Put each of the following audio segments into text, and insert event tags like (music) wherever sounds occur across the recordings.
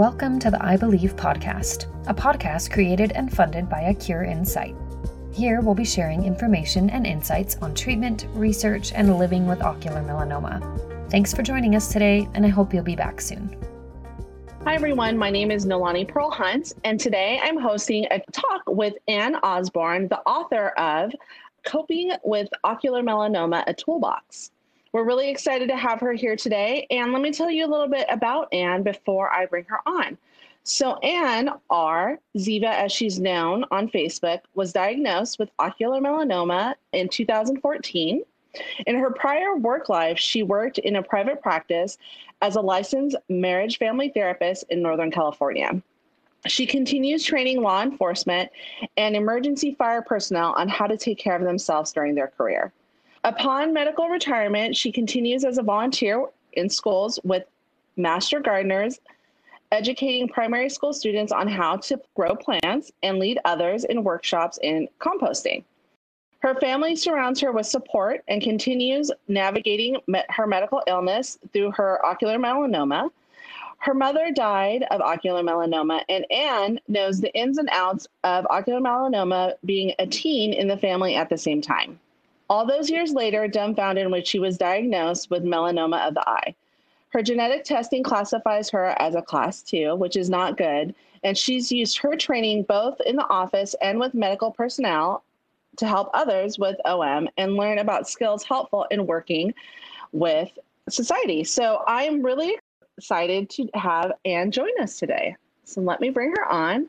Welcome to the I Believe podcast, a podcast created and funded by A Cure in Sight. Here we'll be sharing information and insights on treatment, research, and living with ocular melanoma. Thanks for joining us today, and I hope you'll be back soon. Hi, everyone. My name is Nolani Pearl Hunt, and today I'm hosting a talk with Anne Osborne, the author of Coping with Ocular Melanoma, a Toolbox. We're really excited to have her here today. And let me tell you a little bit about Anne before I bring her on. So, Anne R. Ziva, as she's known on Facebook, was diagnosed with ocular melanoma in 2014. In her prior work life, she worked in a private practice as a licensed marriage family therapist in Northern California. She continues training law enforcement and emergency fire personnel on how to take care of themselves during their career. Upon medical retirement, she continues as a volunteer in schools with master gardeners, educating primary school students on how to grow plants and lead others in workshops in composting. Her family surrounds her with support and continues navigating her medical illness through her ocular melanoma. Her mother died of ocular melanoma, and Anne knows the ins and outs of ocular melanoma being a teen in the family at the same time. All those years later, dumbfounded when she was diagnosed with melanoma of the eye. Her genetic testing classifies her as a class two, which is not good. And she's used her training both in the office and with medical personnel to help others with OM and learn about skills helpful in working with society. So I am really excited to have Anne join us today. So let me bring her on.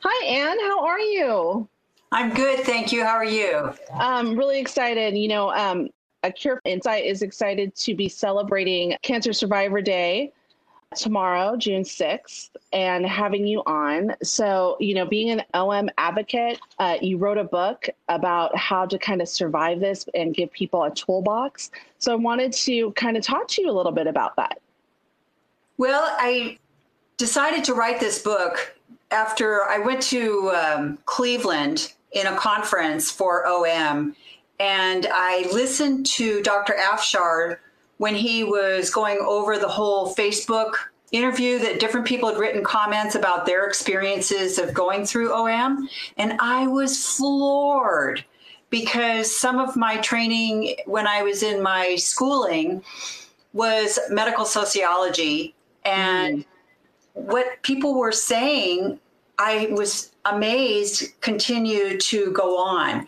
Hi, Anne. How are you? I'm good, thank you. How are you? I'm really excited. You know, um, A Cure in Sight is excited to be celebrating Cancer Survivor Day tomorrow, June 6th, and having you on. So, you know, being an OM advocate, uh, you wrote a book about how to kind of survive this and give people a toolbox. So, I wanted to kind of talk to you a little bit about that. Well, I decided to write this book after I went to um, Cleveland in a conference for OM, and I listened to Dr. Afshar when he was going over the whole Facebook interview that different people had written comments about their experiences of going through OM, and I was floored because some of my training when I was in my schooling was medical sociology and mm. what people were saying I was amazed continued to go on.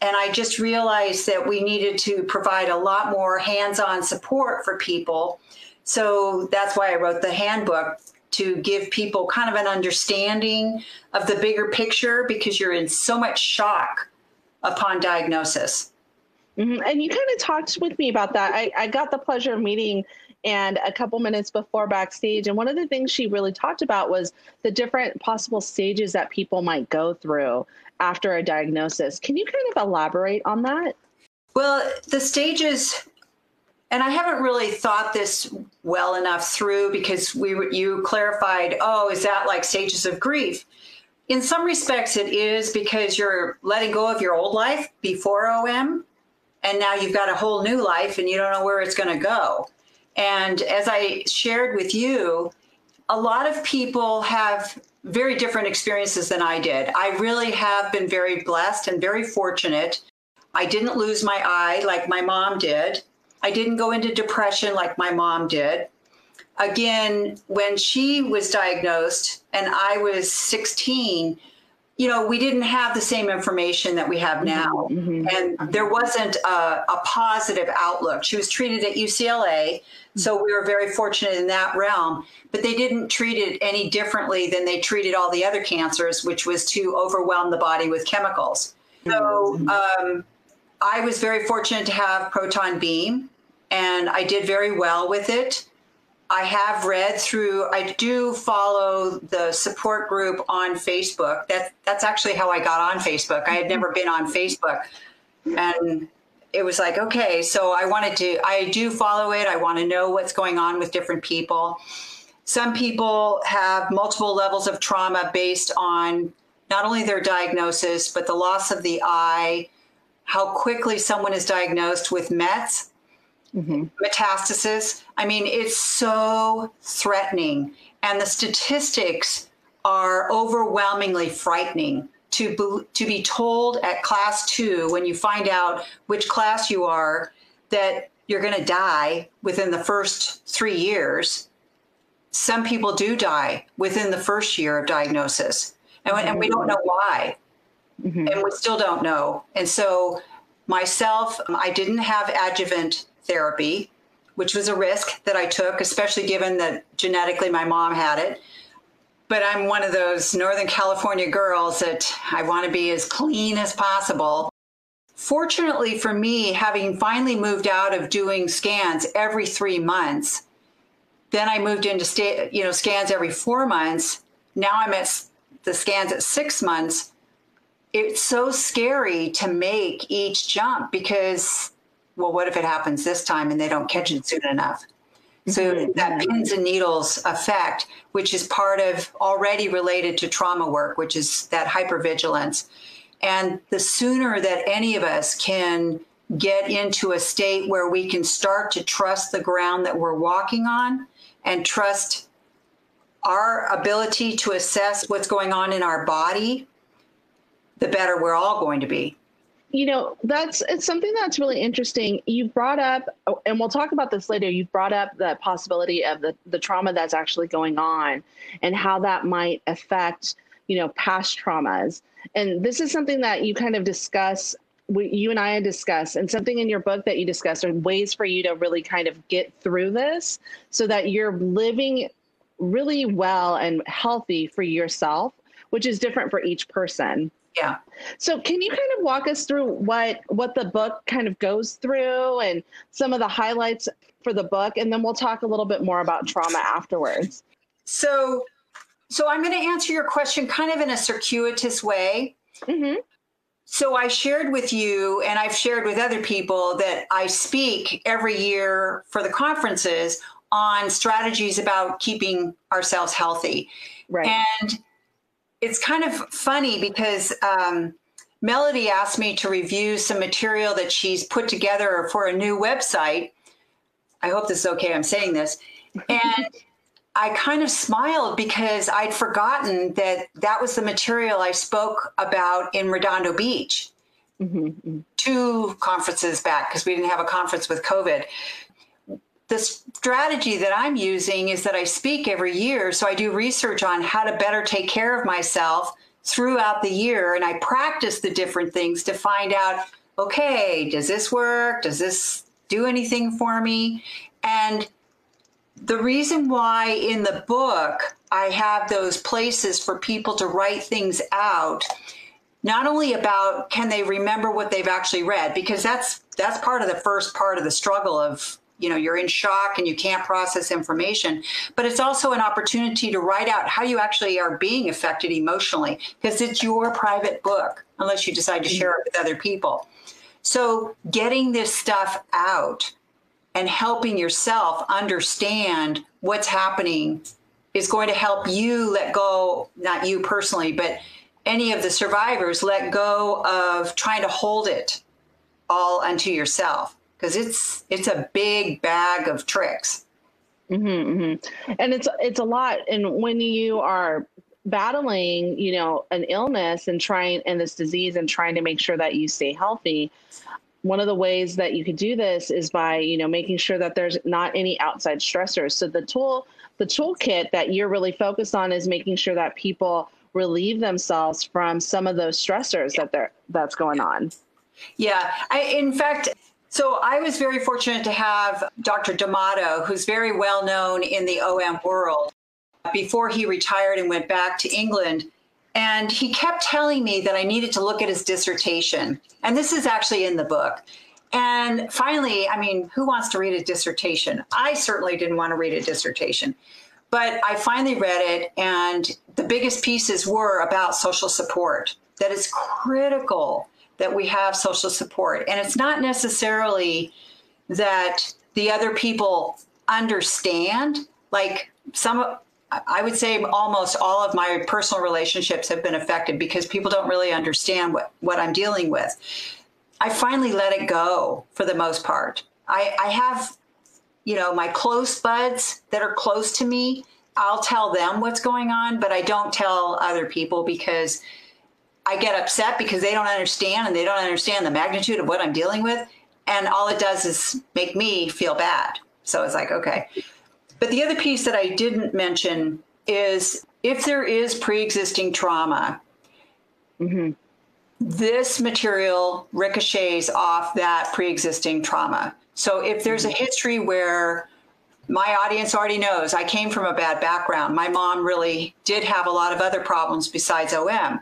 And I just realized that we needed to provide a lot more hands on support for people. So that's why I wrote the handbook to give people kind of an understanding of the bigger picture because you're in so much shock upon diagnosis. Mm-hmm. And you kind of talked with me about that. I, I got the pleasure of meeting Anne a couple minutes before backstage. And one of the things she really talked about was the different possible stages that people might go through after a diagnosis. Can you kind of elaborate on that? Well, the stages, and I haven't really thought this well enough through because we you clarified, oh, is that like stages of grief? In some respects, it is because you're letting go of your old life before OM, and now you've got a whole new life and you don't know where it's going to go. And as I shared with you, a lot of people have very different experiences than I did. I really have been very blessed and very fortunate. I didn't lose my eye like my mom did. I didn't go into depression like my mom did. Again, when she was diagnosed and I was 16, you know, we didn't have the same information that we have mm-hmm. now. Mm-hmm. And there wasn't a, a, positive outlook. She was treated at UCLA. So we were very fortunate in that realm. But they didn't treat it any differently than they treated all the other cancers, which was to overwhelm the body with chemicals. So mm-hmm. um, I was very fortunate to have proton beam, and I did very well with it. I have read through. I do follow the support group on Facebook. That that's actually how I got on Facebook. I had never been on Facebook, and it was like okay. So I wanted to. I do follow it. I want to know what's going on with different people. Some people have multiple levels of trauma based on not only their diagnosis but the loss of the eye, how quickly someone is diagnosed with METs mm-hmm. metastasis. I mean, it's so threatening. And the statistics are overwhelmingly frightening to be, to be told at class two when you find out which class you are that you're going to die within the first three years. Some people do die within the first year of diagnosis, and, mm-hmm. and we don't know why. Mm-hmm. And we still don't know. And so, myself, I didn't have adjuvant therapy, which was a risk that I took, especially given that genetically my mom had it but I'm one of those Northern California girls that I want to be as clean as possible. Fortunately for me, having finally moved out of doing scans every three months, then I moved into sta- you know scans every four months. Now I'm at the scans at six months. It's so scary to make each jump because, well, what if it happens this time and they don't catch it soon enough? So that pins and needles effect, which is part of already related to trauma work, which is that hypervigilance. And the sooner that any of us can get into a state where we can start to trust the ground that we're walking on and trust our ability to assess what's going on in our body, the better we're all going to be you know that's it's something that's really interesting. You brought up oh, and we'll talk about this later. You brought up the possibility of the, the trauma that's actually going on and how that might affect you know past traumas. And this is something that you kind of discuss you and i discuss and something in your book that you discuss are ways for you to really kind of get through this so that you're living really well and healthy for yourself which is different for each person yeah. So can you kind of walk us through what what the book kind of goes through and some of the highlights for the book and then we'll talk a little bit more about trauma afterwards. So so I'm going to answer your question kind of in a circuitous way. Mm-hmm. So I shared with you and I've shared with other people that I speak every year for the conferences on strategies about keeping ourselves healthy. Right. And it's kind of funny because um, Melody asked me to review some material that she's put together for a new website. I hope this is okay. I'm saying this. (laughs) And I kind of smiled because I'd forgotten that that was the material I spoke about in Redondo Beach mm-hmm. mm-hmm. two conferences back because we didn't have a conference with COVID the strategy that I'm using is that I speak every year. So I do research on how to better take care of myself throughout the year. And I practice the different things to find out okay, does this work? Does this do anything for me? And the reason why in the book I have those places for people to write things out not only about can they remember what they've actually read because that's that's part of the first part of the struggle of you know you're in shock and you can't process information but it's also an opportunity to write out how you actually are being affected emotionally because it's your private book unless you decide to share it with other people. So getting this stuff out and helping yourself understand what's happening is going to help you let go not you personally but any of the survivors let go of trying to hold it all unto yourself because it's it's a big bag of tricks. Mm-hmm, mm-hmm. And it's it's a lot. And when you are battling, you know, an illness and trying and this disease and trying to make sure that you stay healthy, one of the ways that you could do this is by you know making sure that there's not any outside stressors. So the tool the toolkit that you're really focused on is making sure that people relieve themselves from some of those stressors that they're that's going on. Yeah, I, in fact, so I was very fortunate to have Dr. Damato, who's very well known in the OM world, before he retired and went back to England. And he kept telling me that I needed to look at his dissertation. And this is actually in the book. And finally, I mean, who wants to read a dissertation? I certainly didn't want to read a dissertation. But I finally read it, and the biggest pieces were about social support, that it's critical that we have social support. And it's not necessarily that the other people understand. Like some, I would say almost all of my personal relationships have been affected because people don't really understand what, what I'm dealing with. I finally let it go for the most part. I, I have, you know, my close buds that are close to me I'll tell them what's going on, but I don't tell other people because I get upset because they don't understand and they don't understand the magnitude of what I'm dealing with. And all it does is make me feel bad. So it's like, okay. But the other piece that I didn't mention is if there is pre existing trauma, mm-hmm. this material ricochets off that pre existing trauma. So if there's a mm-hmm. history where my audience already knows I came from a bad background, my mom really did have a lot of other problems besides OM.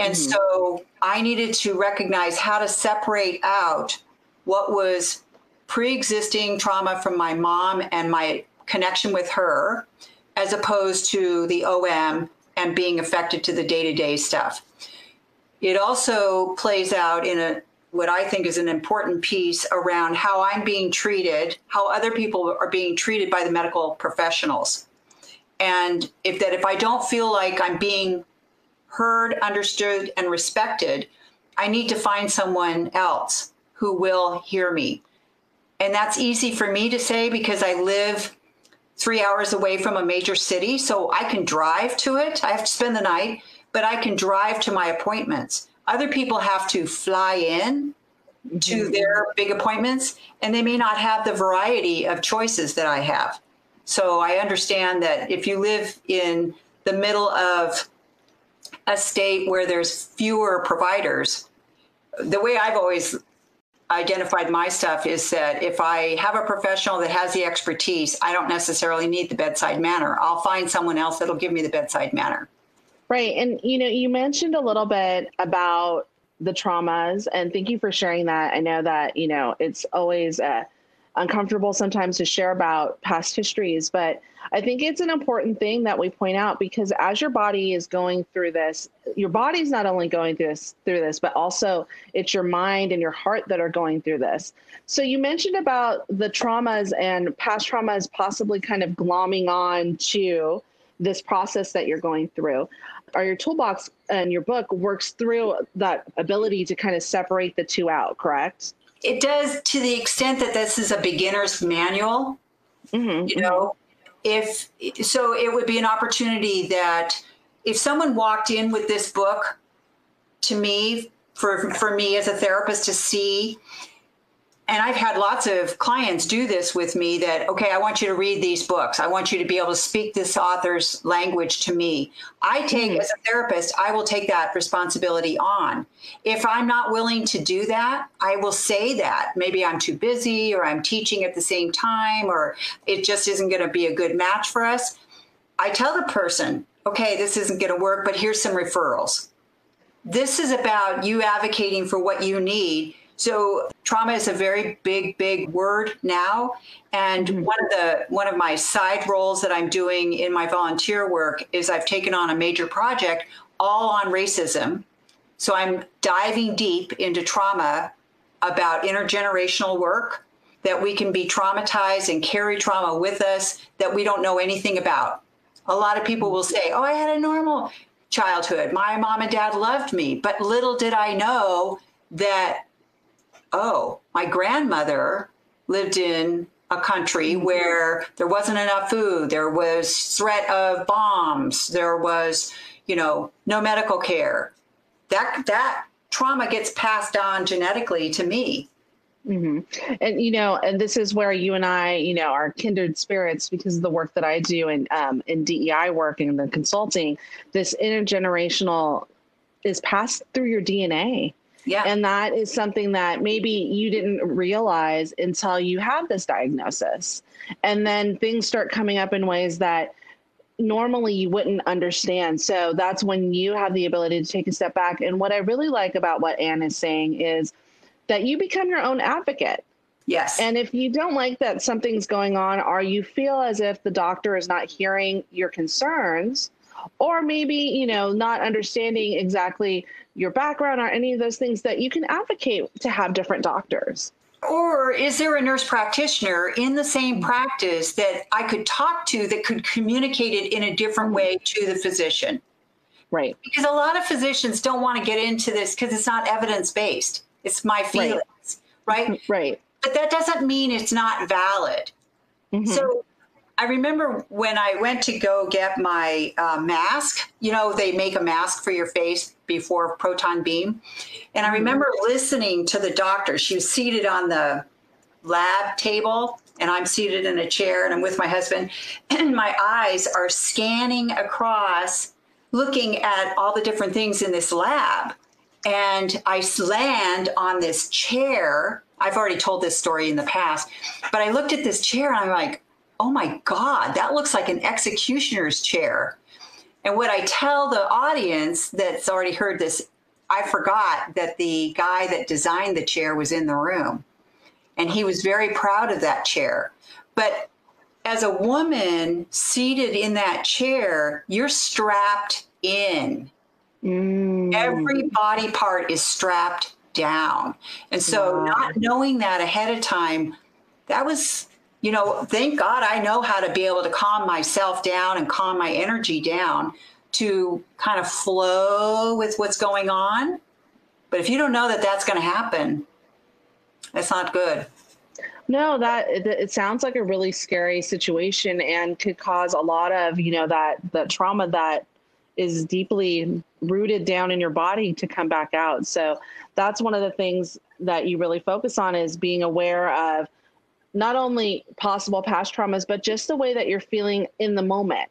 And mm-hmm. so I needed to recognize how to separate out what was pre existing trauma from my mom and my connection with her, as opposed to the OM and being affected to the day to day stuff. It also plays out in a what I think is an important piece around how I'm being treated, how other people are being treated by the medical professionals. And if that if I don't feel like I'm being heard, understood, and respected, I need to find someone else who will hear me. And that's easy for me to say because I live three hours away from a major city. So I can drive to it. I have to spend the night, but I can drive to my appointments. Other people have to fly in to mm-hmm. their big appointments, and they may not have the variety of choices that I have. So I understand that if you live in the middle of a state where there's fewer providers, the way I've always identified my stuff is that if I have a professional that has the expertise, I don't necessarily need the bedside manner. I'll find someone else that'll give me the bedside manner. Right. And, you know, you mentioned a little bit about the traumas, and thank you for sharing that. I know that, you know, it's always uh, uncomfortable sometimes to share about past histories, but I think it's an important thing that we point out because as your body is going through this, your body's not only going through this, through this, but also it's your mind and your heart that are going through this. So you mentioned about the traumas and past traumas possibly kind of glomming on to this process that you're going through or your toolbox and your book works through that ability to kind of separate the two out, correct? It does to the extent that this is a beginner's manual. Mm-hmm. You know, if so, it would be an opportunity that if someone walked in with this book to me, for, for me as a therapist to see and I've had lots of clients do this with me that, okay, I want you to read these books. I want you to be able to speak this author's language to me. I take, mm-hmm. as a therapist, I will take that responsibility on. If I'm not willing to do that, I will say that. Maybe I'm too busy or I'm teaching at the same time or it just isn't going to be a good match for us. I tell the person, okay, this isn't going to work, but here's some referrals. This is about you advocating for what you need so trauma is a very big, big word now. And mm-hmm. one of the one of my side roles that I'm doing in my volunteer work is I've taken on a major project all on racism. So I'm diving deep into trauma about intergenerational work that we can be traumatized and carry trauma with us that we don't know anything about. A lot of people will say, "Oh, I had a normal childhood. My mom and dad loved me." But little did I know that oh, my grandmother lived in a country mm-hmm. where there wasn't enough food, there was threat of bombs, there was, you know, no medical care. That that trauma gets passed on genetically to me. Mm-hmm. And you know, and this is where you and I, you know, are kindred spirits because of the work that I do in um, in DEI work and the consulting. This intergenerational is passed through your DNA. Yeah. And that is something that maybe you didn't realize until you have this diagnosis. And then things start coming up in ways that normally you wouldn't understand. So that's when you have the ability to take a step back. And what I really like about what Anne is saying is that you become your own advocate. Yes. And if you don't like that something's going on, or you feel as if the doctor is not hearing your concerns, or maybe, you know, not understanding exactly your background or any of those things that you can advocate to have different doctors. Or is there a nurse practitioner in the same practice that I could talk to that could communicate it in a different way to the physician? Right. Because a lot of physicians don't want to get into this because it's not evidence based. It's my feelings, right. right? But that doesn't mean it's not valid. Mm-hmm. So I remember when I went to go get my uh, mask, you know, they make a mask for your face before proton beam. And I remember listening to the doctor. She was seated on the lab table, and I'm seated in a chair, and I'm with my husband. And my eyes are scanning across, looking at all the different things in this lab. And I land on this chair. I've already told this story in the past, but I looked at this chair and I'm like, oh my God, that looks like an executioner's chair. And what I tell the audience that's already heard this, I forgot that the guy that designed the chair was in the room. And he was very proud of that chair. But as a woman seated in that chair, you're strapped in. Mm. Every body part is strapped down. And so, wow. not knowing that ahead of time, that was, you know, thank God I know how to be able to calm myself down and calm my energy down to kind of flow with what's going on. But if you don't know that that's going to happen, that's not good. No, that it, sounds like a really scary situation and could cause a lot of, you know, that that trauma that is deeply rooted down in your body to come back out. So that's one of the things that you really focus on is being aware of not only possible past traumas, but just the way that you're feeling in the moment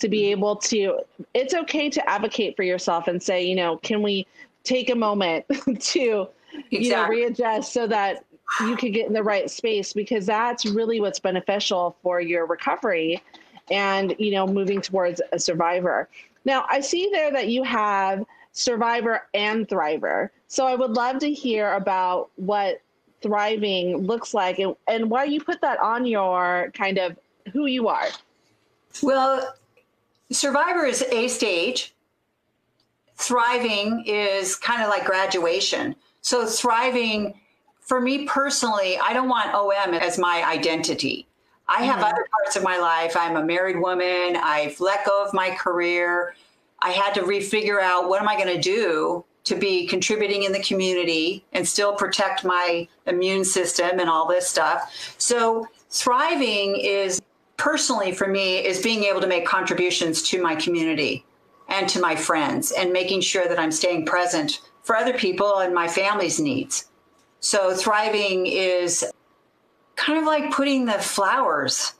to be mm-hmm. able to, it's okay to advocate for yourself and say, you know, can we take a moment (laughs) to, exactly. you know, readjust so that you can get in the right space because that's really what's beneficial for your recovery and, you know, moving towards a survivor. Now, I see there that you have Survivor and Thriver. So I would love to hear about what thriving looks like and, and why you put that on your kind of who you are. Well, Survivor is a stage. Thriving is kind of like graduation. So, thriving, for me personally, I don't want OM as my identity. I have mm-hmm. other parts of my life. I'm a married woman. I've let go of my career. I had to refigure out what am I going to do to be contributing in the community and still protect my immune system and all this stuff. So, thriving is personally for me is being able to make contributions to my community and to my friends and making sure that I'm staying present for other people and my family's needs. So, thriving is kind of like putting the flowers,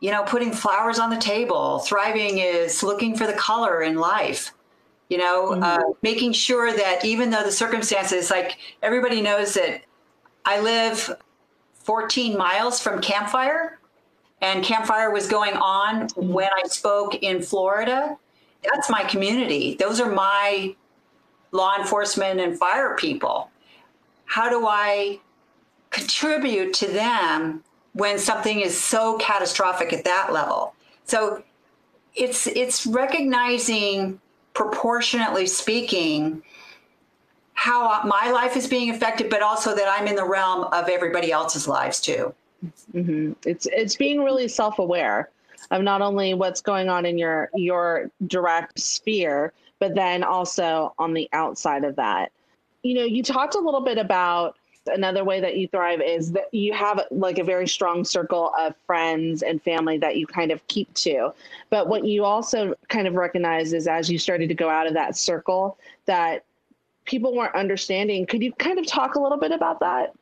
you know, putting flowers on the table. Thriving is looking for the color in life, you know, mm-hmm. uh, making sure that even though the circumstances, like everybody knows that I live 14 miles from Camp Fire, and Camp Fire was going on mm-hmm. when I spoke in Florida. That's my community. Those are my law enforcement and fire people. How do I contribute to them when something is so catastrophic at that level. So it's it's recognizing proportionately speaking how my life is being affected, but also that I'm in the realm of everybody else's lives too. Mm-hmm. It's it's being really self aware of not only what's going on in your your direct sphere, but then also on the outside of that. You know, you talked a little bit about another way that you thrive is that you have like a very strong circle of friends and family that you kind of keep to. But what you also kind of recognize is as you started to go out of that circle that people weren't understanding. Could you kind of talk a little bit about that?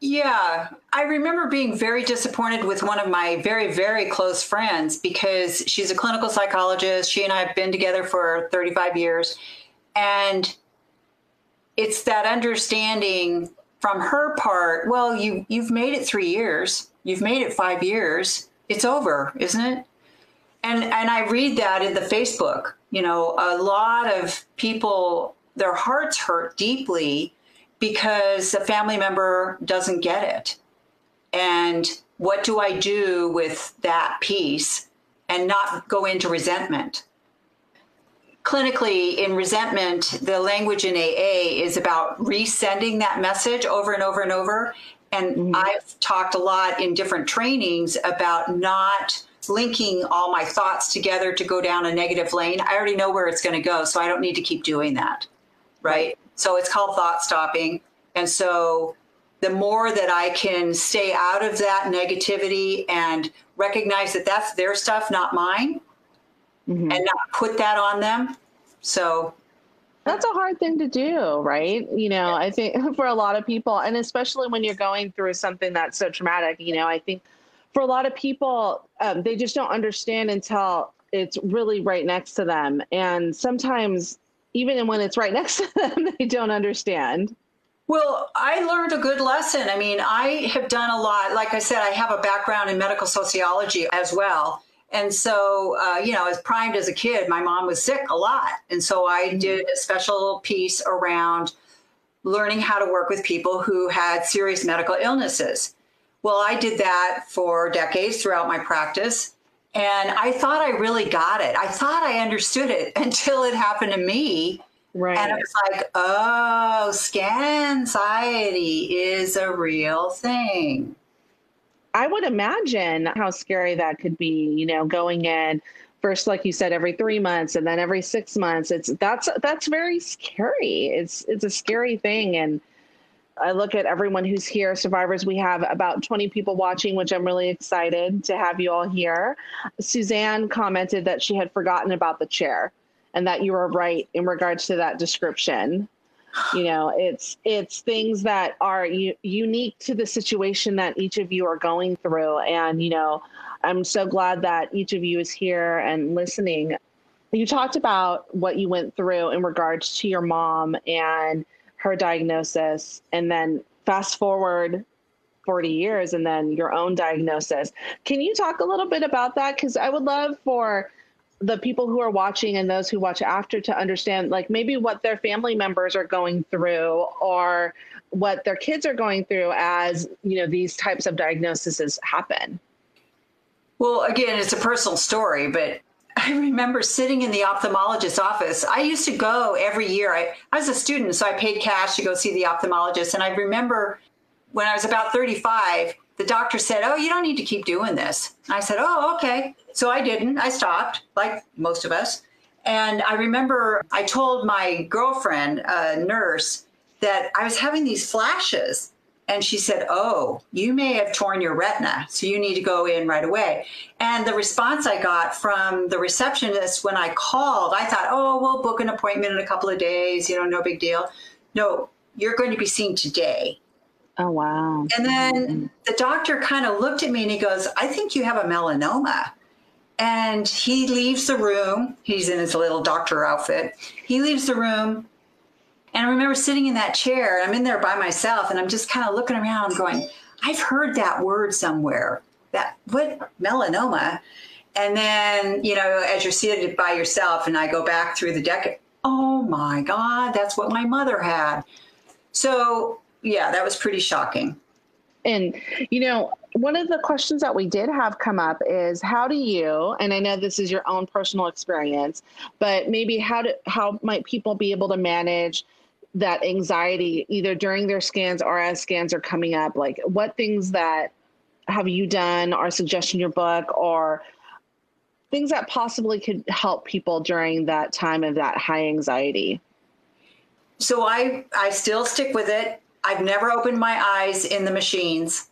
Yeah, I remember being very disappointed with one of my very, very close friends because she's a clinical psychologist. She and I have been together for 35 years. And it's that understanding from her part, well, you you've made it three years, you've made it five years, it's over, isn't it? And and I read that in the Facebook. You know, a lot of people, their hearts hurt deeply because a family member doesn't get it. And what do I do with that piece and not go into resentment? Clinically in resentment, the language in AA is about resending that message over and over and over. And mm-hmm. I've talked a lot in different trainings about not linking all my thoughts together to go down a negative lane. I already know where it's going to go, so I don't need to keep doing that. Right. So it's called thought stopping. And so the more that I can stay out of that negativity and recognize that that's their stuff, not mine, mm-hmm. and not put that on them. So that's a hard thing to do, right? You know, I think (laughs) for a lot of people, and especially when you're going through something that's so traumatic, you know, I think for a lot of people, um, they just don't understand until it's really right next to them. And sometimes, even when it's right (laughs) next to them, they don't understand. Well, I learned a good lesson. I mean, I have done a lot. Like I said, I have a background in medical sociology as well. And so, uh, you know, as primed as a kid, my mom was sick a lot. And so I mm-hmm. did a special piece around learning how to work with people who had serious medical illnesses. Well, I did that for decades throughout my practice. And I thought I really got it. I thought I understood it (laughs) until it happened to me. Right. And it was like, oh, scan anxiety is a real thing. I would imagine how scary that could be, you know, going in first like you said every 3 months and then every 6 months. It's that's that's very scary. It's it's a scary thing and I look at everyone who's here, survivors. We have about 20 people watching, which I'm really excited to have you all here. Suzanne commented that she had forgotten about the chair and that you were right in regards to that description you know it's it's things that are u- unique to the situation that each of you are going through. And you know i'm so glad that each of you is here and listening. You talked about what you went through in regards to your mom and her diagnosis and then fast forward 40 years and then your own diagnosis. Can you talk a little bit about that? Because i would love for the people who are watching and those who watch after to understand like maybe what their family members are going through or what their kids are going through as you know these types of diagnoses happen. Well again it's a personal story but (laughs) i remember sitting in the ophthalmologist's office. I used to go every year. I, I was a student so i paid cash to go see the ophthalmologist. And i remember when i was about 35 the doctor said, Oh, you don't need to keep doing this. I said, Oh, okay. So I didn't. I stopped, like most of us. And I remember I told my girlfriend, a nurse, that I was having these flashes. And she said, Oh, you may have torn your retina. So you need to go in right away. And the response I got from the receptionist when I called, I thought, Oh, we'll book an appointment in a couple of days, you know, no big deal. No, you're going to be seen today. Oh, wow. And then mm-hmm. the doctor kind of looked at me and he goes, I think you have a melanoma. And he leaves the room. He's in his little doctor outfit. He leaves the room. And I remember sitting in that chair. I'm in there by myself and I'm just kind of looking around going, I've heard that word somewhere. That what melanoma? And then, you know, as you're seated by yourself and I go back through the deck, oh my God, that's what my mother had. So yeah, that was pretty shocking. And, you know, one of the questions that we did have come up is how do you, and I know this is your own personal experience, but maybe how do, how might people be able to manage that anxiety either during their scans or as scans are coming up? Like what things that have you done or suggest in your book or things that possibly could help people during that time of that high anxiety? So I I still stick with it. I've never opened my eyes in the machines.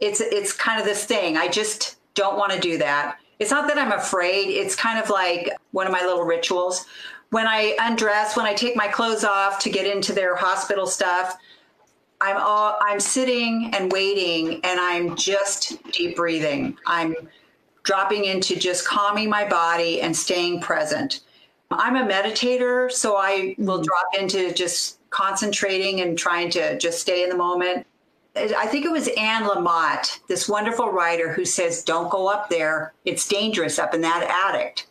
It's it's kind of this thing. I just don't want to do that. It's not that I'm afraid. It's kind of like one of my little rituals. When I undress, when I take my clothes off to get into their hospital stuff, I'm all I'm sitting and waiting and I'm just deep breathing. I'm dropping into just calming my body and staying present. I'm a meditator, so I will mm-hmm. drop into just concentrating and trying to just stay in the moment. I think it was Anne Lamott, this wonderful writer, who says, Don't go up there. It's dangerous up in that attic.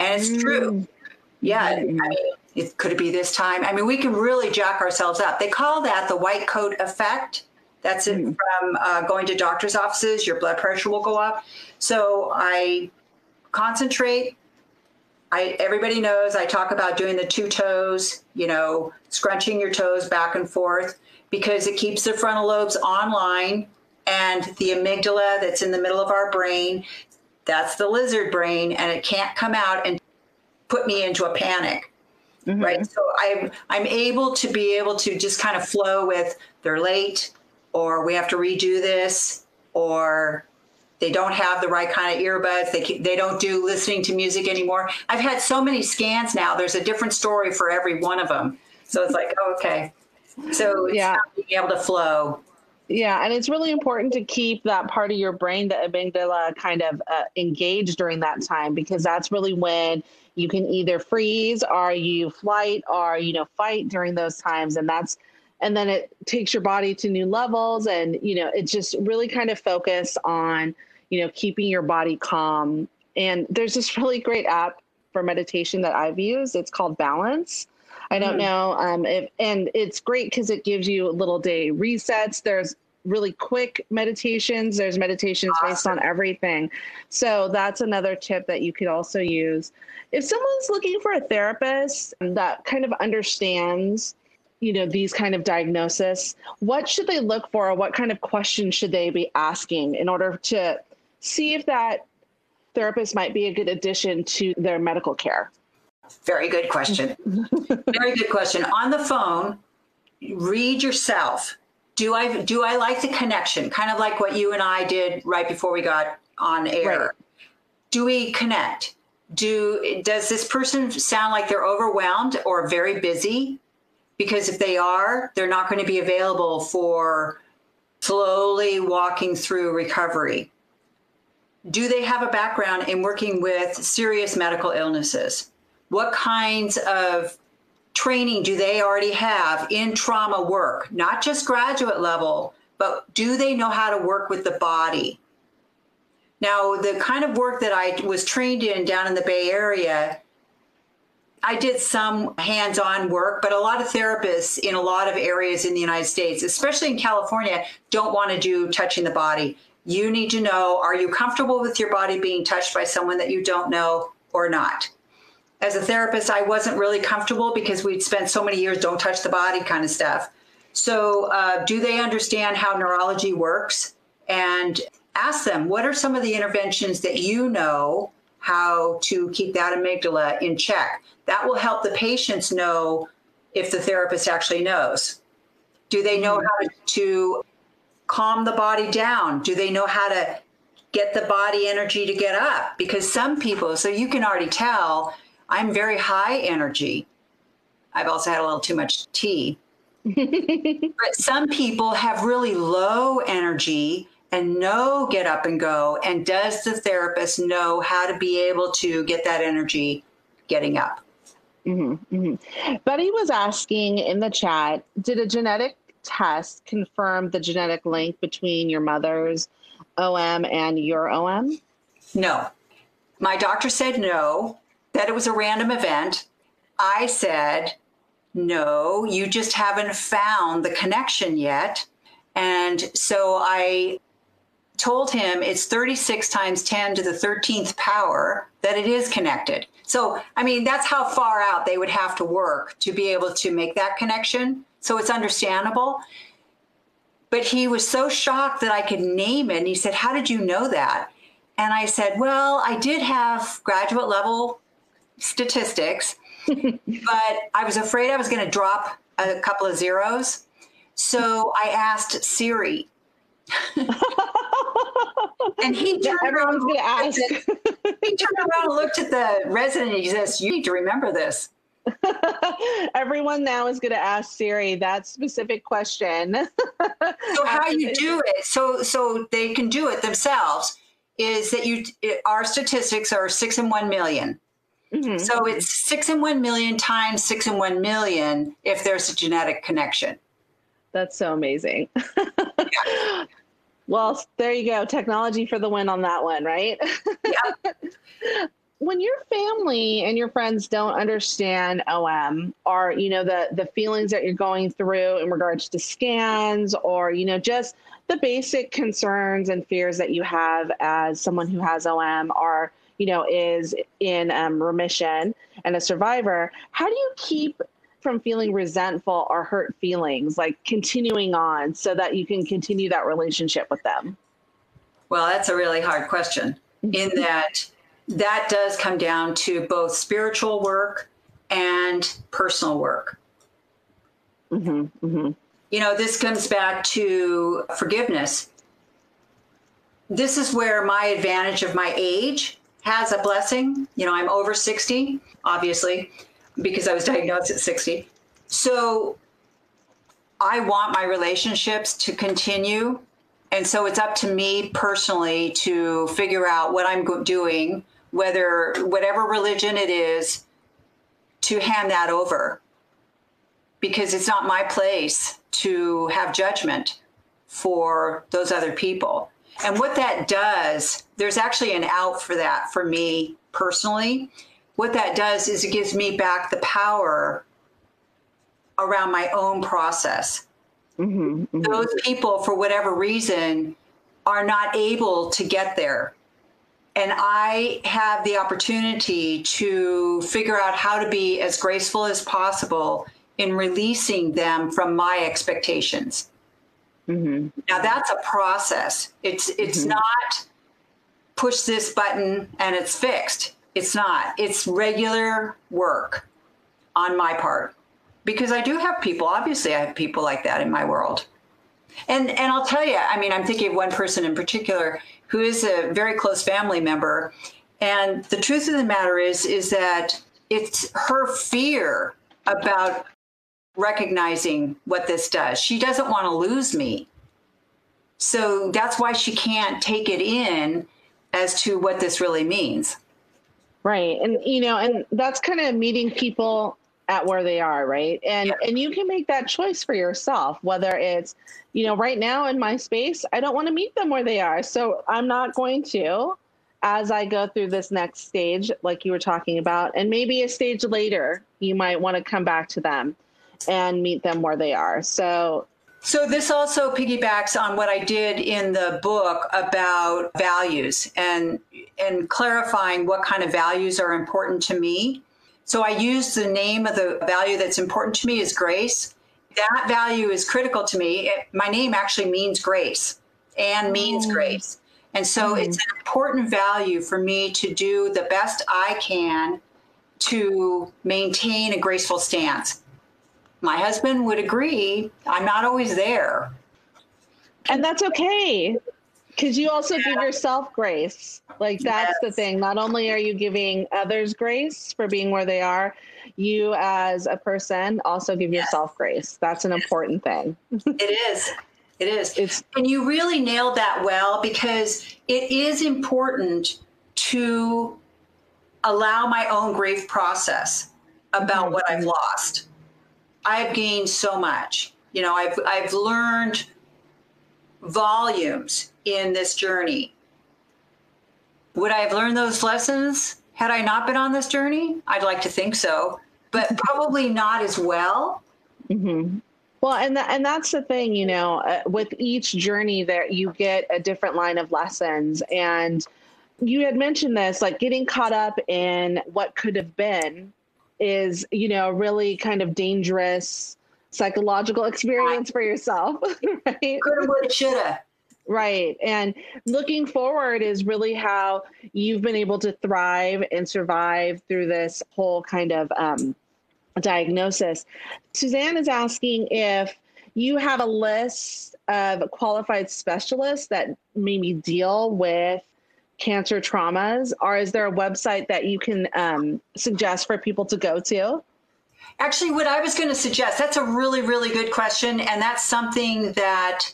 And it's mm. true. Yeah. Mm. I mean, it, could it be this time? I mean, we can really jack ourselves up. They call that the white coat effect. That's it mm. from uh, going to doctor's offices. Your blood pressure will go up. So I concentrate, I everybody knows I talk about doing the two toes, you know, scrunching your toes back and forth because it keeps the frontal lobes online and the amygdala that's in the middle of our brain, that's the lizard brain and it can't come out and put me into a panic. mm-hmm. right? So I'm I'm able to be able to just kind of flow with they're late, or we have to redo this, or they don't have the right kind of earbuds. They they don't do listening to music anymore. I've had so many scans now. There's a different story for every one of them. So it's like oh, okay. So yeah, being able to flow. Yeah, and it's really important to keep that part of your brain, the amygdala, kind of uh, engaged during that time because that's really when you can either freeze or you flight or you know fight during those times, and that's and then it takes your body to new levels, and you know it just really kind of focus on you know keeping your body calm. And there's this really great app for meditation that I've used. It's called Balance I don't mm. know. Um, if, and it's great because it gives you little day resets. There's really quick meditations. There's meditations awesome. based on everything. So that's another tip that you could also use. If someone's looking for a therapist that kind of understands, you know, these kind of diagnosis, what should they look for? Or what kind of questions should they be asking in order to see if that therapist might be a good addition to their medical care? Very good question. (laughs) Very good question. On the phone, read yourself. Do I do I like the connection? Kind of like what you and I did right before we got on air. Right. Do we connect? Do does this person sound like they're overwhelmed or very busy? Because if they are, they're not going to be available for slowly walking through recovery. Do they have a background in working with serious medical illnesses? What kinds of training do they already have in trauma work? Not just graduate level, but do they know how to work with the body? Now, the kind of work that I was trained in down in the Bay Area, I did some hands on work, but a lot of therapists in a lot of areas in the United States, especially in California, don't want to do touching the body. You need to know are you comfortable with your body being touched by someone that you don't know or not? as a therapist, I wasn't really comfortable because we'd spent so many years don't touch the body kind of stuff. So, uh, do they understand how neurology works? And ask them, what are some of the interventions that you know how to keep that amygdala in check? That will help the patients know if the therapist actually knows. Do they know how to calm the body down? Do they know how to get the body energy to get up? Because some people, so you can already tell I'm very high energy. I've also had a little too much tea. (laughs) but some people have really low energy and know get up and go. And does the therapist know how to be able to get that energy getting up? Mm-hmm, mm-hmm. Betty was asking in the chat Did a genetic test confirm the genetic link between your mother's OM and your OM? No. My doctor said no that it was a random event. I said, no, you just haven't found the connection yet. And so I told him it's 36 times 10 to the 13th power that it is connected. So, I mean, that's how far out they would have to work to be able to make that connection. So it's understandable. But he was so shocked that I could name it. And he said, How did you know that? And I said, Well, I did have graduate level statistics, (laughs) but I was afraid I was going to drop a couple of zeros. So I asked Siri. (laughs) and he turned Everyone's to ask. he turned around and looked at the resident and he says, You need to remember this. (laughs) Everyone now is going to ask Siri that specific question. (laughs) so how you do it, so so they can do it themselves, is that you our statistics are six and one million. Mm-hmm. So it's six and one million times six and one million if there's a genetic connection. That's so amazing. (laughs) yeah. Well, there you go. Technology for the win on that one, right? Yeah. When your family and your friends don't understand OM or you know the the feelings that you're going through in regards to scans or you know just the basic concerns and fears that you have as someone who has OM or you know, is in um, remission and a survivor, how do you keep from feeling resentful or hurt feelings, like continuing on so that you can continue that relationship with them? Well, that's a really hard question in that that does come down to both spiritual work and personal work. Mm-hmm, mm-hmm. You know, this comes back to forgiveness. This is where my advantage of my age has a blessing. You know, I'm over 60, obviously, because I was diagnosed at 60. So I want my relationships to continue. And so it's up to me personally to figure out what I'm doing, whether whatever religion it is, to hand that over because it's not my place to have judgment for those other people. And what that does, there's actually an out for that for me personally. What that does is it gives me back the power around my own process. Mm-hmm, mm-hmm. Those people, for whatever reason, are not able to get there. And I have the opportunity to figure out how to be as graceful as possible in releasing them from my expectations. Mm-hmm. Now that's a process. It's it's mm-hmm. not push this button and it's fixed. It's not. It's regular work on my part because I do have people. Obviously, I have people like that in my world. And and I'll tell you, I mean, I'm thinking of one person in particular who is a very close family member. And the truth of the matter is, is that it's her fear about recognizing what this does. She doesn't want to lose me. So that's why she can't take it in as to what this really means. Right. And you know, and that's kind of meeting people at where they are, right? And and you can make that choice for yourself whether it's you know, right now in my space, I don't want to meet them where they are. So I'm not going to as I go through this next stage like you were talking about and maybe a stage later you might want to come back to them and meet them where they are. So so this also piggybacks on what I did in the book about values and and clarifying what kind of values are important to me. So I use the name of the value that's important to me is grace. That value is critical to me. It, my name actually means grace and means mm. grace. And so mm. it's an important value for me to do the best I can to maintain a graceful stance my husband would agree. I'm not always there. And that's okay. Because you also yeah. give yourself grace. Like that's yes. the thing. Not only are you giving others grace for being where they are, you as a person also give yes. yourself grace. That's an important thing. (laughs) it is. It is. It's, and you really nailed that well because it is important to allow my own grief process about mm-hmm. what I've lost. I've gained so much. You know, I've I've learned volumes in this journey. Would I have learned those lessons had I not been on this journey? I'd like to think so, but (laughs) probably not as well. Mm-hmm. Well, and th- and that's the thing, you know, uh, with each journey that you get a different line of lessons, and you had mentioned this, like getting caught up in what could have been is you know really kind of dangerous psychological experience for yourself (laughs) right coulda woulda shoulda right and looking forward is really how you've been able to thrive and survive through this whole kind of um, diagnosis suzanne is asking if you have a list of qualified specialists that maybe deal with cancer traumas, or is there a website that you can um, suggest for people to go to? Actually, what I was going to suggest, that's a really, really good question. And that's something that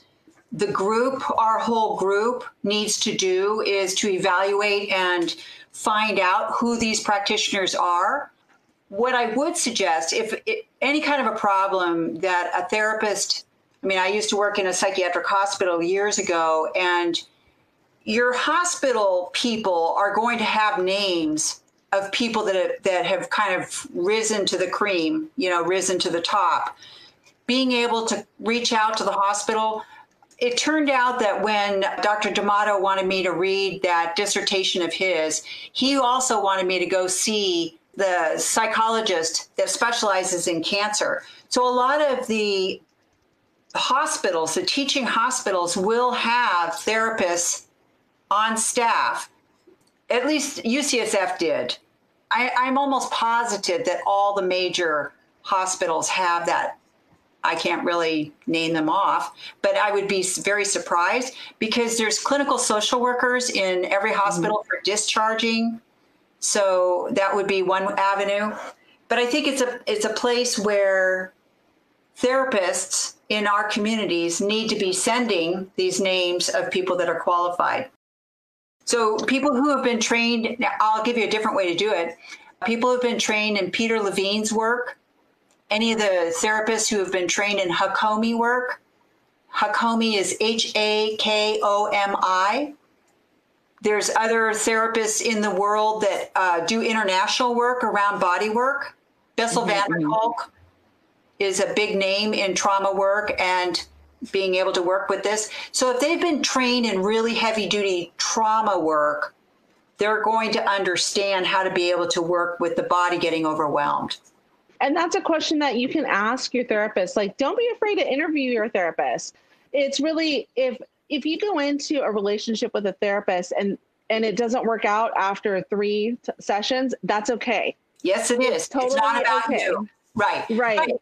the group, our whole group, needs to do is to evaluate and find out who these practitioners are. What I would suggest, if it, any kind of a problem that a therapist, I mean, I used to work in a psychiatric hospital years ago, and your hospital people are going to have names of people that have, that have kind of risen to the cream, you know, risen to the top. Being able to reach out to the hospital. It turned out that when Dr. Damato wanted me to read that dissertation of his, he also wanted me to go see the psychologist that specializes in cancer. So a lot of the hospitals, the teaching hospitals, will have therapists on staff. At least UCSF did. I, I'm almost positive that all the major hospitals have that. I can't really name them off, but I would be very surprised because there's clinical social workers in every hospital mm-hmm. for discharging. So that would be one avenue. But I think it's a it's a place where therapists in our communities need to be sending these names of people that are qualified. So people who have been trained, I'll give you a different way to do it. People who've been trained in Peter Levine's work, any of the therapists who have been trained in Hakomi work. Hakomi is H A K O M I. There's other therapists in the world that uh, do international work around body work. Bessel mm-hmm. van der. Kolk is a big name in trauma work and being able to work with this. So if they've been trained in really heavy duty trauma work, they're going to understand how to be able to work with the body getting overwhelmed. And that's a question that you can ask your therapist. Like, don't be afraid to interview your therapist. It's really if if you go into a relationship with a therapist and and it doesn't work out after three t- sessions, that's okay. Yes, it is. Totally it's not about okay. you. Right. Right.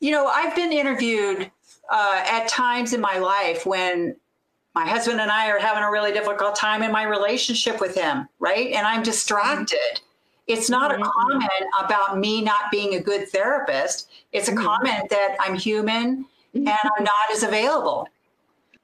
You know, I've been interviewed uh, at times in my life when my husband and I are having a really difficult time in my relationship with him, right? And I'm distracted. Mm-hmm. It's not mm-hmm. a comment about me not being a good therapist. It's a mm-hmm. comment that I'm human mm-hmm. and I'm not as available.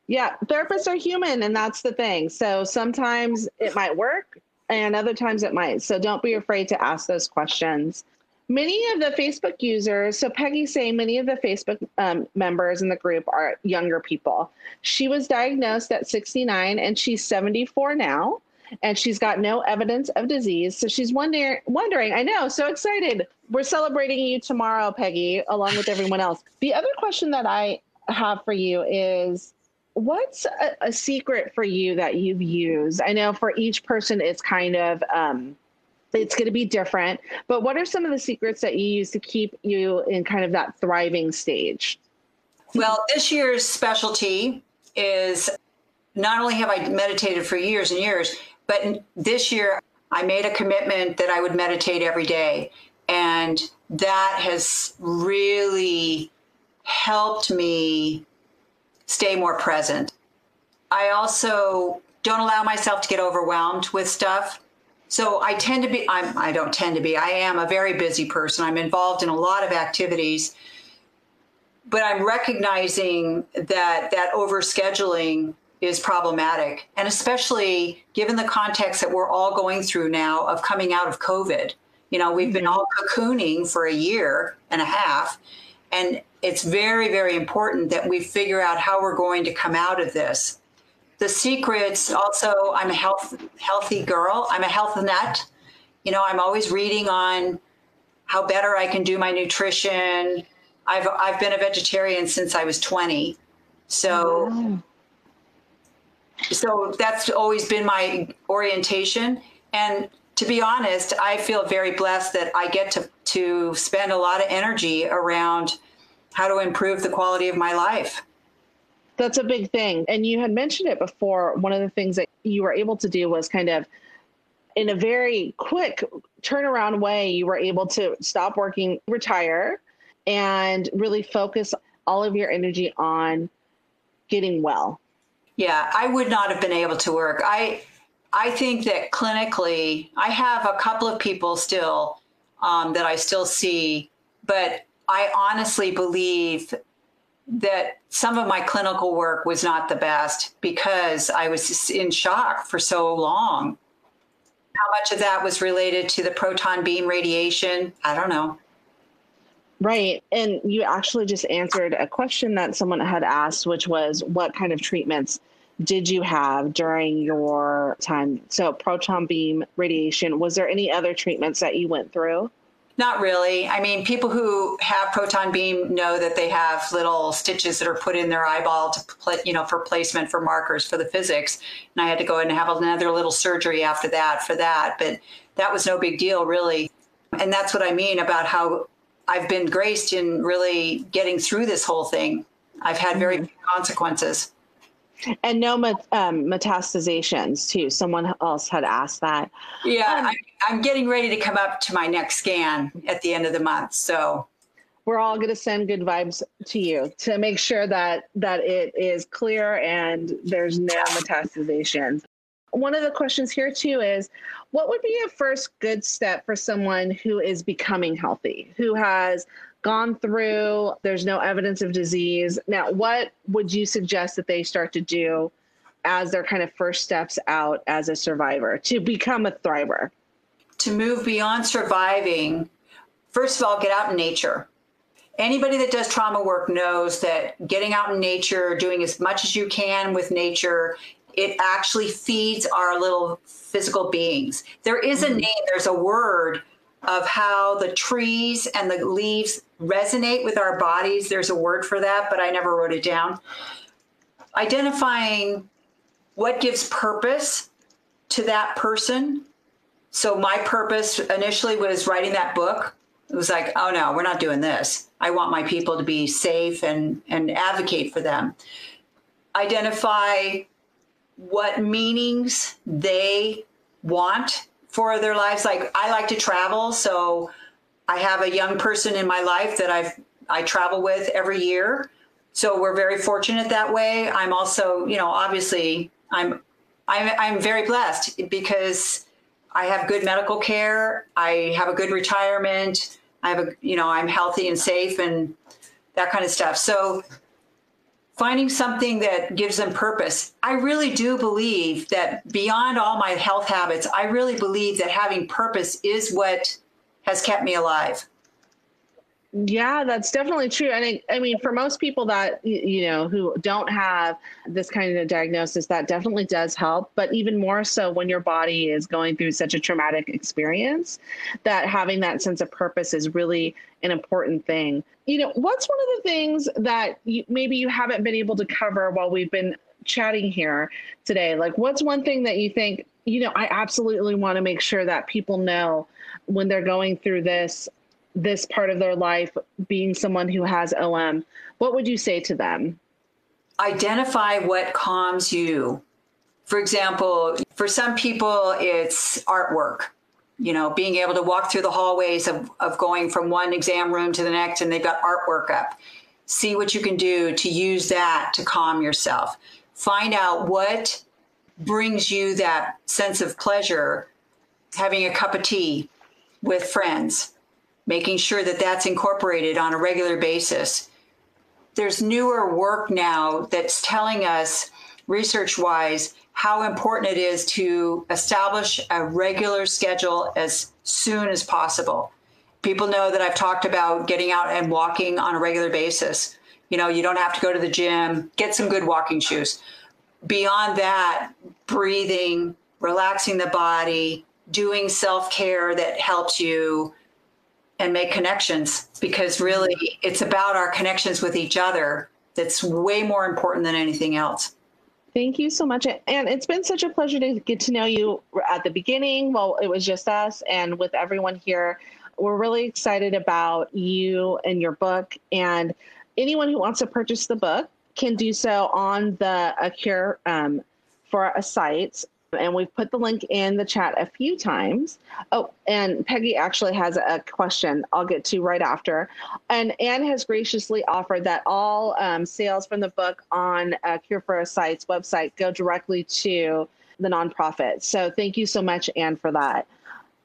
Yeah, therapists are human, and that's the thing. So sometimes it might work, and other times it might. So don't be afraid to ask those questions. Many of the Facebook users, so Peggy saying many of the Facebook um, members in the group are younger people. She was diagnosed at 69 and she's 74 now, and she's got no evidence of disease. So she's wondering, wondering, I know, so excited. We're celebrating you tomorrow, Peggy, along with everyone else. The other question that I have for you is what's a, a secret for you that you've used? I know for each person, it's kind of, um, it's going to be different. But what are some of the secrets that you use to keep you in kind of that thriving stage? Well, this year's specialty is not only have I meditated for years and years, but this year I made a commitment that I would meditate every day. And that has really helped me stay more present. I also don't allow myself to get overwhelmed with stuff. So I tend to be, I'm, I don't tend to be, I am a very busy person. I'm involved in a lot of activities, but I'm recognizing that that overscheduling is problematic. And especially given the context that we're all going through now of coming out of COVID. You know, we've been mm-hmm. all cocooning for a year and a half. And it's very, very important that we figure out how we're going to come out of this the secrets also i'm a health healthy girl i'm a health nut you know i'm always reading on how better i can do my nutrition i've i've been a vegetarian since i was 20 so oh. So that's always been my orientation and to be honest i feel very blessed that i get to to spend a lot of energy around how to improve the quality of my life that's a big thing. And you had mentioned it before. One of the things that you were able to do was kind of in a very quick turnaround way, you were able to stop working, retire, and really focus all of your energy on getting well. Yeah, I would not have been able to work. I I think that clinically, I have a couple of people still um, that I still see, but I honestly believe that some of my clinical work was not the best because I was in shock for so long. How much of that was related to the proton beam radiation? I don't know. Right. And you actually just answered a question that someone had asked, which was what kind of treatments did you have during your time? So, proton beam radiation, was there any other treatments that you went through? Not really. I mean, people who have proton beam know that they have little stitches that are put in their eyeball to, put, you know, for placement for markers for the physics. And I had to go and have another little surgery after that for that. But that was no big deal, really. And that's what I mean about how I've been graced in really getting through this whole thing. I've had very mm-hmm. few consequences. And no met, um, metastazations too. Someone else had asked that. Yeah, um, I, I'm getting ready to come up to my next scan at the end of the month. So we're all going to send good vibes to you to make sure that that it is clear and there's no metastazations. One of the questions here too is what would be a first good step for someone who is becoming healthy, who has gone through, there's no evidence of disease. Now, what would you suggest that they start to do as their kind of first steps out as a survivor to become a thriver? To move beyond surviving, first of all, get out in nature. Anybody that does trauma work knows that getting out in nature, doing as much as you can with nature, it actually feeds our little physical beings. There is a mm-hmm. name, there's a word of how the trees and the leaves resonate with our bodies. There's a word for that, but I never wrote it down. Identifying what gives purpose to that person. So, my purpose initially was writing that book. It was like, oh no, we're not doing this. I want my people to be safe and, and advocate for them. Identify what meanings they want for their lives. Like I like to travel, so I have a young person in my life that I've I travel with every year. So we're very fortunate that way. I'm also, you know, obviously I'm I'm I'm very blessed because I have good medical care. I have a good retirement. I have a, you know, I'm healthy and safe and that kind of stuff. So finding something that gives them purpose. I really do believe that beyond all my health habits, I really believe that having purpose is what has kept me alive. Yeah, that's definitely true. And I, I, mean, for most people that, you know, who don't have this kind of diagnosis, that definitely does help. But even more so when your body is going through such a traumatic experience, that having that sense of purpose is really an important thing. You know, what's one of the things that you, maybe you haven't been able to cover while we've been chatting here today? Like, what's one thing that you think, you know, I absolutely want to make sure that people know when they're going through this this part of their life being someone who has OM, what would you say to them? Identify what calms you. For example, for some people, it's artwork. You know, being able to walk through the hallways of, of going from one exam room to the next and they've got artwork up. See what you can do to use that to calm yourself. Find out what brings you that sense of pleasure having a cup of tea with friends making sure that that's incorporated on a regular basis. There's newer work now that's telling us, research wise, how important it is to establish a regular schedule as soon as possible. People know that I've talked about getting out and walking on a regular basis. You know, you don't have to go to the gym, get some good walking shoes. Beyond that, breathing, relaxing the body, doing self care that helps you and make connections because really it's about our connections with each other that's way more important than anything else. Thank you so much. And it's been such a pleasure to get to know you at the beginning. Well, it was just us and with everyone here. We're really excited about you and your book. And anyone who wants to purchase the book can do so on the A Cure um, for a site and we've put the link in the chat a few times. Oh, and Peggy actually has a question I'll get to right after. And Anne has graciously offered that all um, sales from the book on uh, Cure for a Site's website go directly to the nonprofit. So thank you so much, Anne, for that.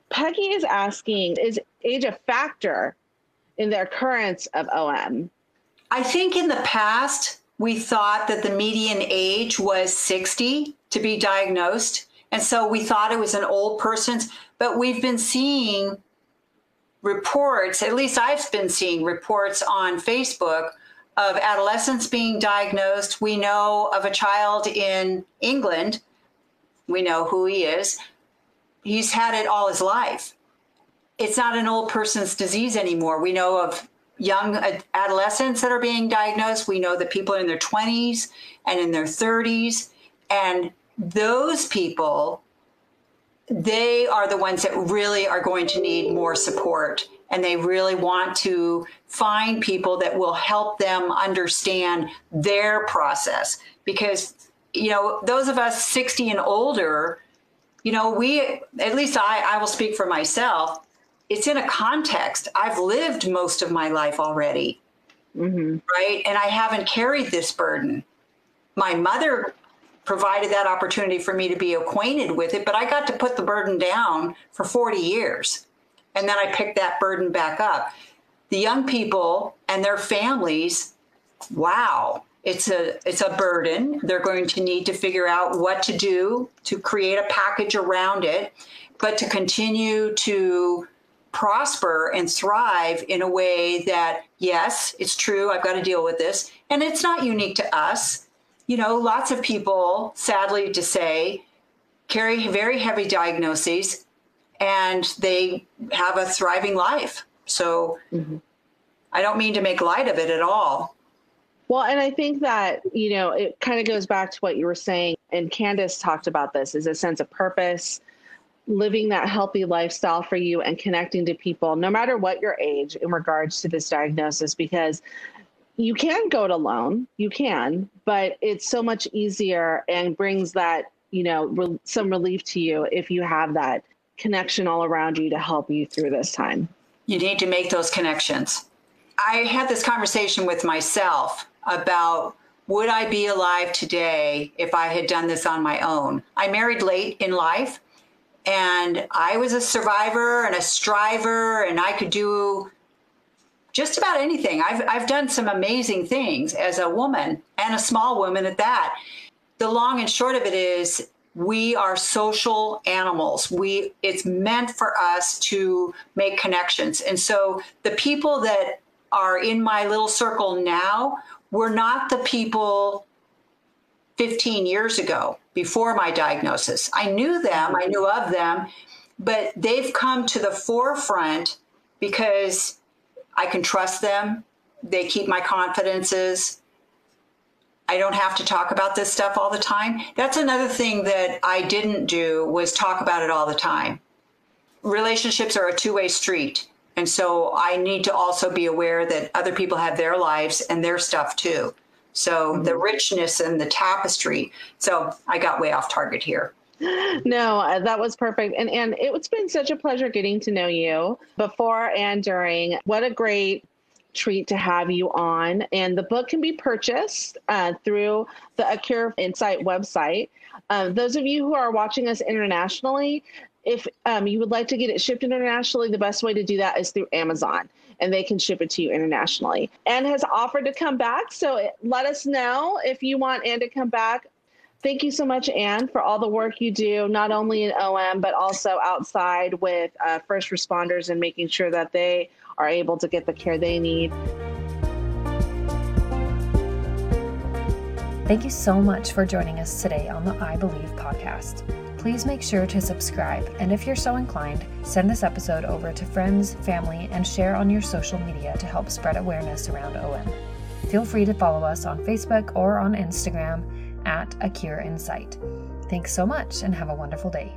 Peggy is asking Is age a factor in the occurrence of OM? I think in the past, we thought that the median age was 60 to be diagnosed. And so we thought it was an old person's, but we've been seeing reports, at least I've been seeing reports on Facebook of adolescents being diagnosed. We know of a child in England, we know who he is. He's had it all his life. It's not an old person's disease anymore. We know of young adolescents that are being diagnosed. We know that people are in their 20s and in their 30s. And those people, they are the ones that really are going to need more support. And they really want to find people that will help them understand their process. Because you know, those of us 60 and older, you know, we, at least I, I will speak for myself, it's in a context. I've lived most of my life already, mm-hmm. right? And I haven't carried this burden. My mother provided that opportunity for me to be acquainted with it, but I got to put the burden down for 40 years. And then I picked that burden back up. The young people and their families, wow, it's a it's a burden. They're going to need to figure out what to do to create a package around it, but to continue to prosper and thrive in a way that yes, it's true, I've got to deal with this, and it's not unique to us. You know, lots of people, sadly to say, carry very heavy diagnoses and they have a thriving life. So mm-hmm. I don't mean to make light of it at all. Well, and I think that, you know, it kind of goes back to what you were saying, and Candace talked about this is a sense of purpose, living that healthy lifestyle for you and connecting to people, no matter what your age, in regards to this diagnosis, because you can go it alone, you can, but it's so much easier and brings that, you know, re- some relief to you if you have that connection all around you to help you through this time. You need to make those connections. I had this conversation with myself about would I be alive today if I had done this on my own? I married late in life and I was a survivor and a striver and I could do just about anything. I've, I've done some amazing things as a woman and a small woman at that. The long and short of it is we are social animals we it's meant for us to make connections and so the people that are in my little circle now were not the people 15 years ago before my diagnosis. I knew them, I knew of them, but they've come to the forefront because I can trust them. They keep my confidences. I don't have to talk about this stuff all the time. That's another thing that I didn't do was talk about it all the time. Relationships are a two-way street. And so I need to also be aware that other people have their lives and their stuff too. So mm-hmm. the richness and the tapestry. So I got way off target here. (laughs) No, uh, that was perfect. And and it's been such a pleasure getting to know you before and during. What a great treat to have you on. And the book can be purchased uh, through the A Cure in Sight website. Uh, those of you who are watching us internationally, if um, you would like to get it shipped internationally, the best way to do that is through Amazon and they can ship it to you internationally. Anne has offered to come back. So let us know if you want Anne to come back. Thank you so much, Anne, for all the work you do, not only in OM, but also outside with uh, first responders and making sure that they are able to get the care they need. Thank you so much for joining us today on the I Believe podcast please make sure to subscribe. And if you're so inclined, send this episode over to friends, family, and share on your social media to help spread awareness around OM. Feel free to follow us on Facebook or on Instagram at A Cure in Sight. Thanks so much and have a wonderful day.